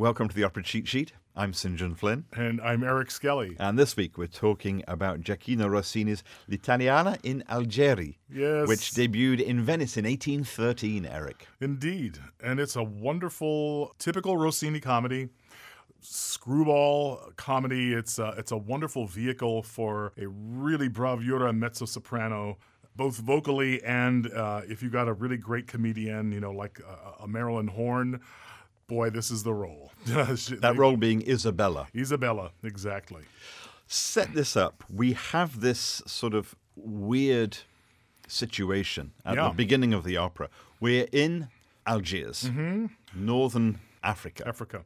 Welcome to the Opera Cheat Sheet. I'm St. John Flynn. And I'm Eric Skelly. And this week we're talking about Gioachino Rossini's L'Italiana in Algeri, Yes. which debuted in Venice in 1813, Eric. Indeed. And it's a wonderful, typical Rossini comedy. Screwball comedy. It's a, it's a wonderful vehicle for a really bravura mezzo soprano, both vocally and uh, if you've got a really great comedian, you know, like a, a Marilyn Horne. Boy, this is the role. That role being Isabella. Isabella, exactly. Set this up. We have this sort of weird situation at Yeah. the beginning of the opera. We're in Algiers, mm-hmm. northern Africa. Africa.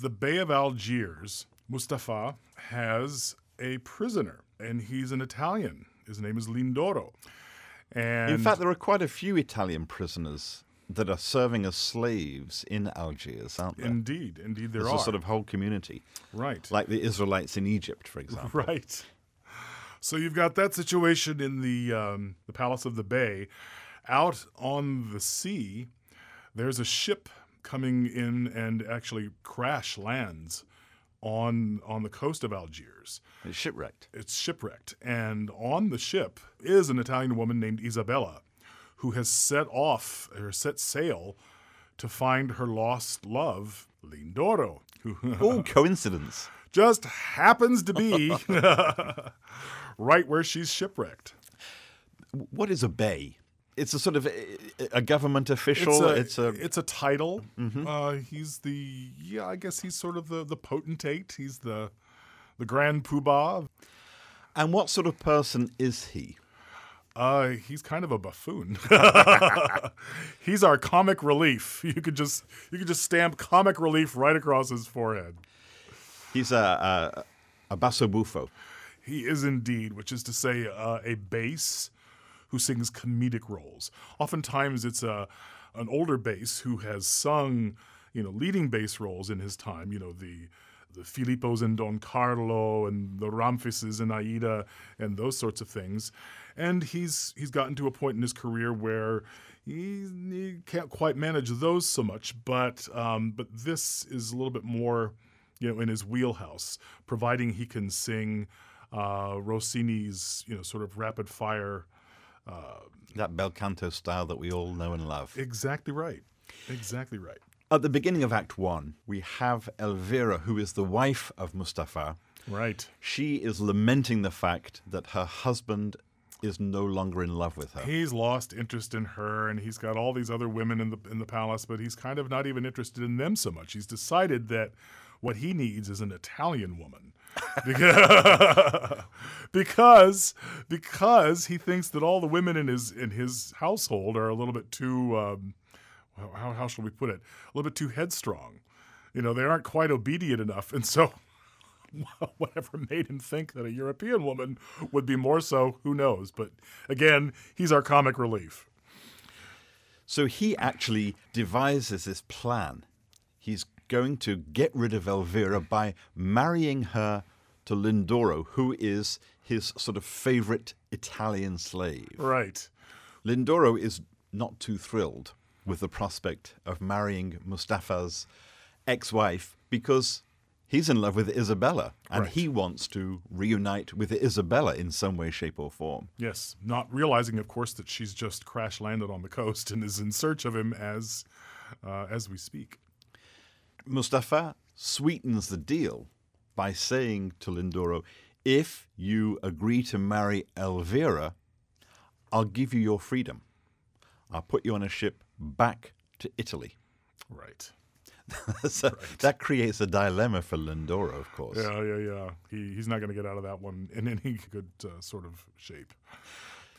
The Bey of Algiers, Mustafa has a prisoner, and he's an Italian. His name is Lindoro. And In fact, there are quite a few Italian prisoners that are serving as slaves in Algiers, aren't there? indeed, indeed, there There's are. a sort of whole community, right, like the Israelites in Egypt, for example. right. So you've got that situation in the um, the Palace of the Bey. Out on the sea, there's a ship coming in and actually crash lands on on the coast of Algiers. It's shipwrecked. it's shipwrecked. And on the ship is an Italian woman named Isabella who has set off or set sail to find her lost love, Lindoro, Oh, coincidence. just happens to be right where she's shipwrecked. What is a bey? It's a sort of a, government official. It's a, It's a, it's a title. Uh, he's the yeah, I guess he's sort of the the potentate. He's the the grand poobah. and what sort of person is he? Uh, he's kind of a buffoon. he's our comic relief. You could just you could just stamp comic relief right across his forehead. He's a a, a basso buffo. He is indeed, which is to say, uh, a bass who sings comedic roles. Oftentimes, it's a an older bass who has sung, you know, leading bass roles in his time. You know, the the Filippos and Don Carlo and the Ramfises and Aida and those sorts of things. And he's he's gotten to a point in his career where he, he can't quite manage those so much, but um, but this is a little bit more, you know, in his wheelhouse, providing he can sing uh, Rossini's, you know, sort of rapid fire. That bel canto style that we all know and love. Exactly right. Exactly right. At the beginning of Act One, we have Elvira, who is the wife of Mustafa. Right. She is lamenting the fact that her husband is no longer in love with her. He's lost interest in her, and he's got all these other women in the in the palace, but he's kind of not even interested in them so much. He's decided that what he needs is an Italian woman. because because he thinks that all the women in his in his household are a little bit too um, how how shall we put it a little bit too headstrong you know they aren't quite obedient enough and so whatever made him think that a European woman would be more so, who knows? But again, he's our comic relief. So he actually devises this plan. He's going to get rid of Elvira by marrying her to Lindoro, who is his sort of favorite Italian slave. Right. Lindoro is not too thrilled with the prospect of marrying Mustafa's ex wife because he's in love with Isabella and Right. he wants to reunite with Isabella in some way, shape, or form. Yes. Not realizing, of course, that she's just crash landed on the coast and is in search of him as uh, as we speak. Mustafa sweetens the deal by saying to Lindoro, if you agree to marry Elvira, I'll give you your freedom. I'll put you on a ship back to Italy. Right. so that creates a dilemma for Lindoro, of course. Yeah, yeah, yeah. He, he's not going to get out of that one in any good uh, sort of shape.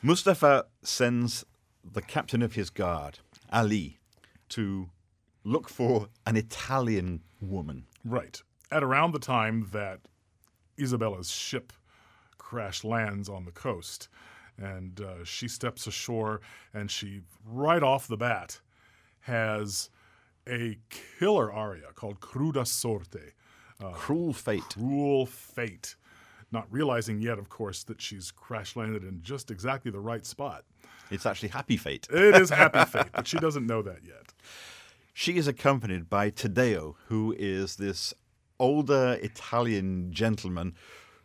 Mustafa sends the captain of his guard, Ali, to look for an Italian woman. Right. At around the time that Isabella's ship crash lands on the coast, and uh, she steps ashore, and she, right off the bat, has a killer aria called Cruda Sorte, Cruel fate. Cruel Fate. Not realizing yet, of course, that she's crash landed in just exactly the right spot. It's actually happy fate. It is Happy Fate, but she doesn't know that yet. she is accompanied by Taddeo, who is this older Italian gentleman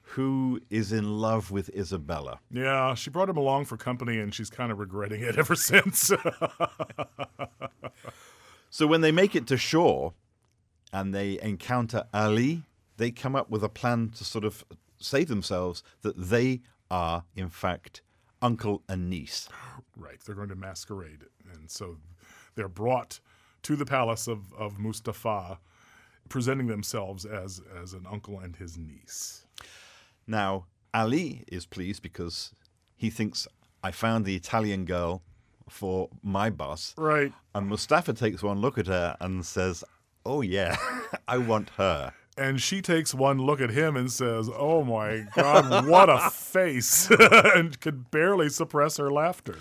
who is in love with Isabella. Yeah, she brought him along for company, and she's kind of regretting it ever since. So when they make it to shore and they encounter Ali, they come up with a plan to sort of say themselves that they are, in fact, uncle and niece. right, they're going to masquerade, and so they're brought to the palace of, of Mustafa, presenting themselves as as an uncle and his niece. Now, Ali is pleased because he thinks, I found the Italian girl for my boss. Right. And Mustafa takes one look at her and says, Oh, yeah, I want her. And she takes one look at him and says, Oh my God, what a face! and could barely suppress her laughter.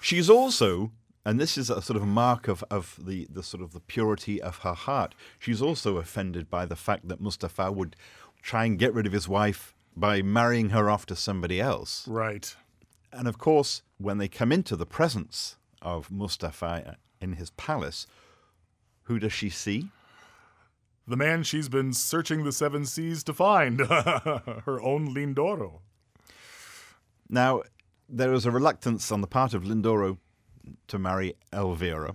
She's also, and this is a sort of mark of, of the, the sort of the purity of her heart, she's also offended by the fact that Mustafa would try and get rid of his wife by marrying her off to somebody else. Right. And of course, when they come into the presence of Mustafa in his palace, who does she see? The man she's been searching the seven seas to find, her own Lindoro. Now, there is a reluctance on the part of Lindoro to marry Elvira.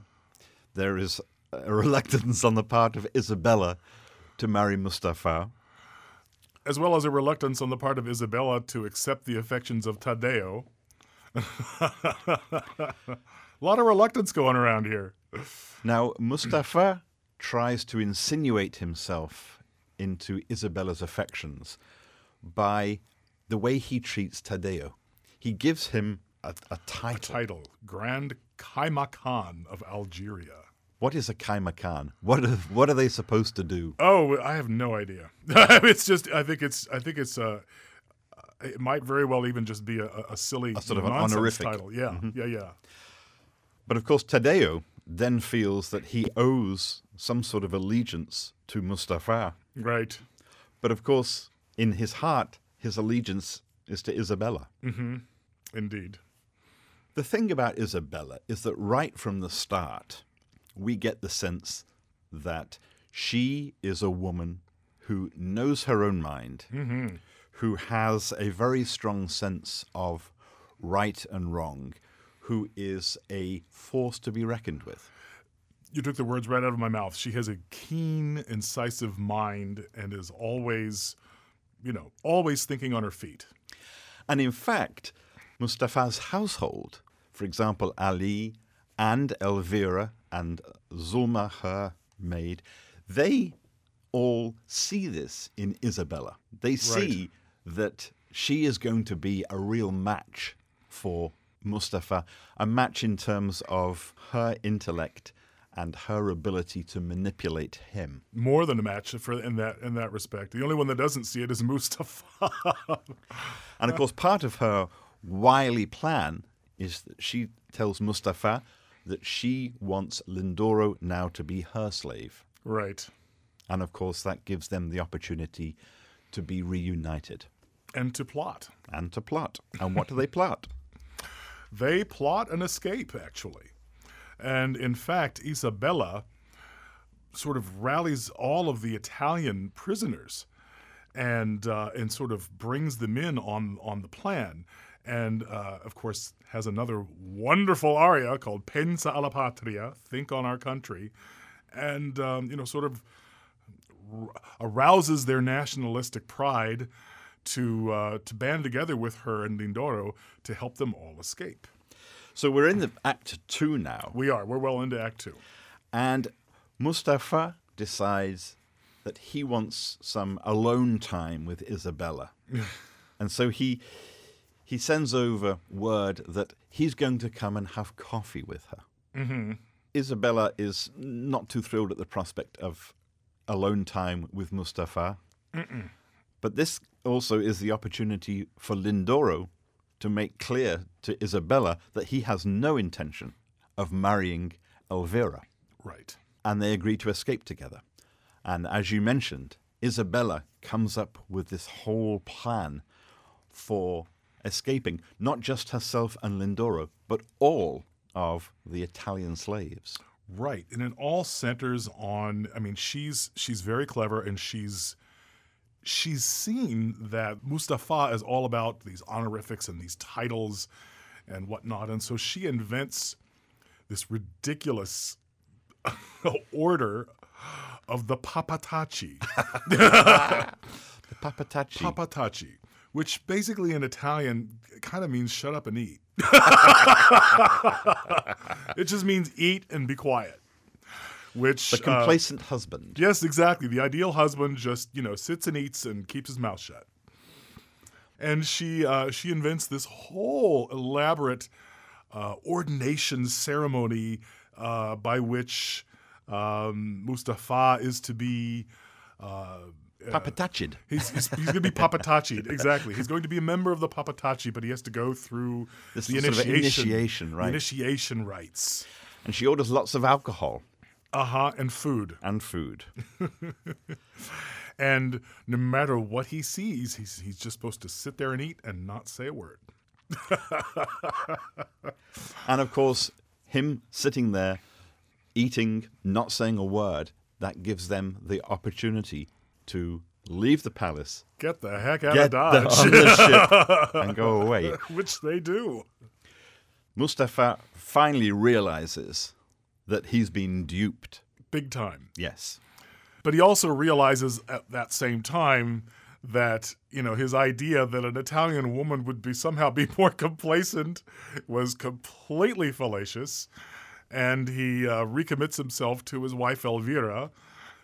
There is a reluctance on the part of Isabella to marry Mustafa. As well as a reluctance on the part of Isabella to accept the affections of Taddeo. a lot of reluctance going around here. Now, Mustafa tries to insinuate himself into Isabella's affections by the way he treats Taddeo. He gives him a, a title. Title Grand Kaimakan of Algeria. What is a Kaimakan? What are, what are they supposed to do? Oh, I have no idea. it's just I think it's I think it's uh, uh it might very well even just be a, a silly sort of an honorific. title. Yeah, mm-hmm. yeah, yeah. But of course, Taddeo then feels that he owes some sort of allegiance to Mustafa. Right. But of course, in his heart, his allegiance is to Isabella. Mm-hmm. Indeed. The thing about Isabella is that right from the start, we get the sense that she is a woman who knows her own mind, mm-hmm. who has a very strong sense of right and wrong, who is a force to be reckoned with. You took the words right out of my mouth. She has a keen, incisive mind and is always, you know, always thinking on her feet. And in fact, Mustafa's household, for example, Ali and Elvira and Zulma, her maid, they all see this in Isabella. They see that she is going to be a real match for Mustafa, a match in terms of her intellect and her ability to manipulate him. More than a match for in that in that respect. The only one that doesn't see it is Mustafa. And of course, part of her wily plan is that she tells Mustafa that she wants Lindoro now to be her slave. right. And of course, that gives them the opportunity to be reunited And to plot. and to plot. And what do they plot? They plot an escape, actually. And in fact, Isabella sort of rallies all of the Italian prisoners and uh, and sort of brings them in on on the plan. And uh, of course, has another wonderful aria called "Pensa alla patria," "Think on our country," and um, you know, sort of arouses their nationalistic pride to uh, to band together with her and Lindoro to help them all escape. So we're in the act two now. We are. We're well into Act Two. And Mustafa decides that he wants some alone time with Isabella. and so he he sends over word that he's going to come and have coffee with her. Mm-hmm. Isabella is not too thrilled at the prospect of alone time with Mustafa. But this also is the opportunity for Lindoro to make clear to Isabella that he has no intention of marrying Elvira Right. and they agree to escape together. And as you mentioned, Isabella comes up with this whole plan for escaping not just herself and Lindoro, but all of the Italian slaves. Right, and it all centers on. I mean, she's she's very clever, and she's she's seen that Mustafa is all about these honorifics and these titles and whatnot, and so she invents this ridiculous order of the pappataci. The pappataci. pappataci, which basically in Italian kind of means shut up and eat. it just means eat and be quiet. Which the uh, complacent husband. Yes, exactly. The ideal husband just you know sits and eats and keeps his mouth shut. And she uh, she invents this whole elaborate uh, ordination ceremony uh, by which um, Mustafa is to be. Uh, Papatachid. He's, he's, he's going to be pappataci. Exactly. He's going to be a member of the pappataci, but he has to go through This the initiation, initiation, right. initiation rites. And she orders lots of alcohol Uh huh. And food. and food. And no matter what he sees, he's, he's just supposed to sit there and eat and not say a word. And of course, him sitting there, eating, not saying a word, that gives them the opportunity to leave the palace, Get the heck out of Dodge. the and go away. Which they do. Mustafa finally realizes that he's been duped. Big time. Yes. But he also realizes at that same time that, you know, his idea that an Italian woman would be somehow be more complacent was completely fallacious. And he uh, recommits himself to his wife Elvira.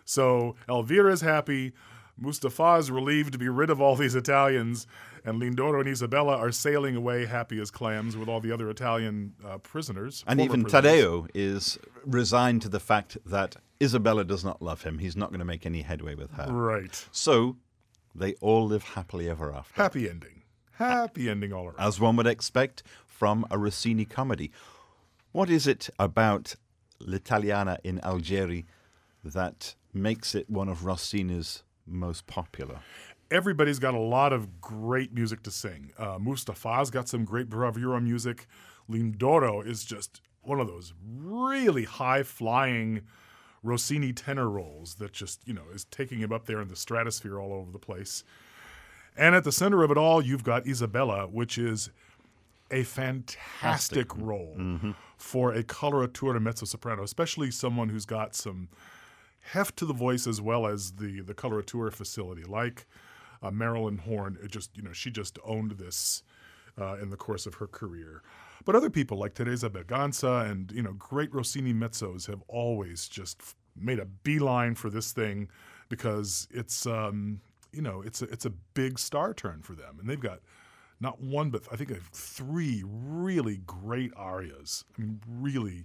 So Elvira is happy. Mustafa is relieved to be rid of all these Italians. And Lindoro and Isabella are sailing away happy as clams with all the other Italian uh, prisoners. And even prisoners. Taddeo is resigned to the fact that Isabella does not love him. He's not going to make any headway with her. Right. So they all live happily ever after. Happy ending. Happy ending all around. as one would expect from a Rossini comedy. What is it about L'Italiana in Algeri that makes it one of Rossini's most popular? everybody's got a lot of great music to sing. Uh, Mustafa's got some great bravura music. Lindoro is just one of those really high flying Rossini tenor roles that just, you know, is taking him up there in the stratosphere all over the place. And at the center of it all, you've got Isabella, which is a fantastic role for a coloratura mezzo soprano, especially someone who's got some heft to the voice as well as the the coloratura facility, like uh, Marilyn Horne. It just you know she just owned this uh, in the course of her career. But other people like Teresa Berganza and you know great Rossini mezzos have always just made a beeline for this thing because it's um, you know it's a, it's a big star turn for them, and they've got not one but I think three really great arias. I mean, really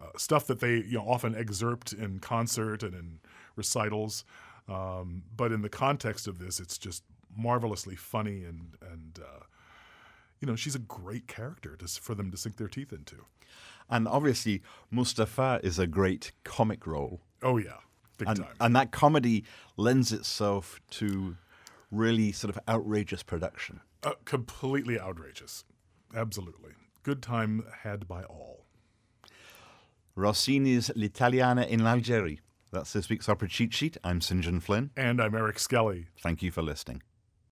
uh, stuff that they you know often excerpt in concert and in recitals. Um, but in the context of this, it's just marvelously funny and and uh, you know she's a great character to, for them to sink their teeth into. And obviously, Mustafa is a great comic role. Oh yeah, big And, time. and that comedy lends itself to really sort of outrageous production. Uh, completely outrageous. Absolutely. Good time had by all. Rossini's L'Italiana in Algeri. That's this week's Opera Cheat Sheet. I'm St. John Flynn. And I'm Eric Skelly. Thank you for listening.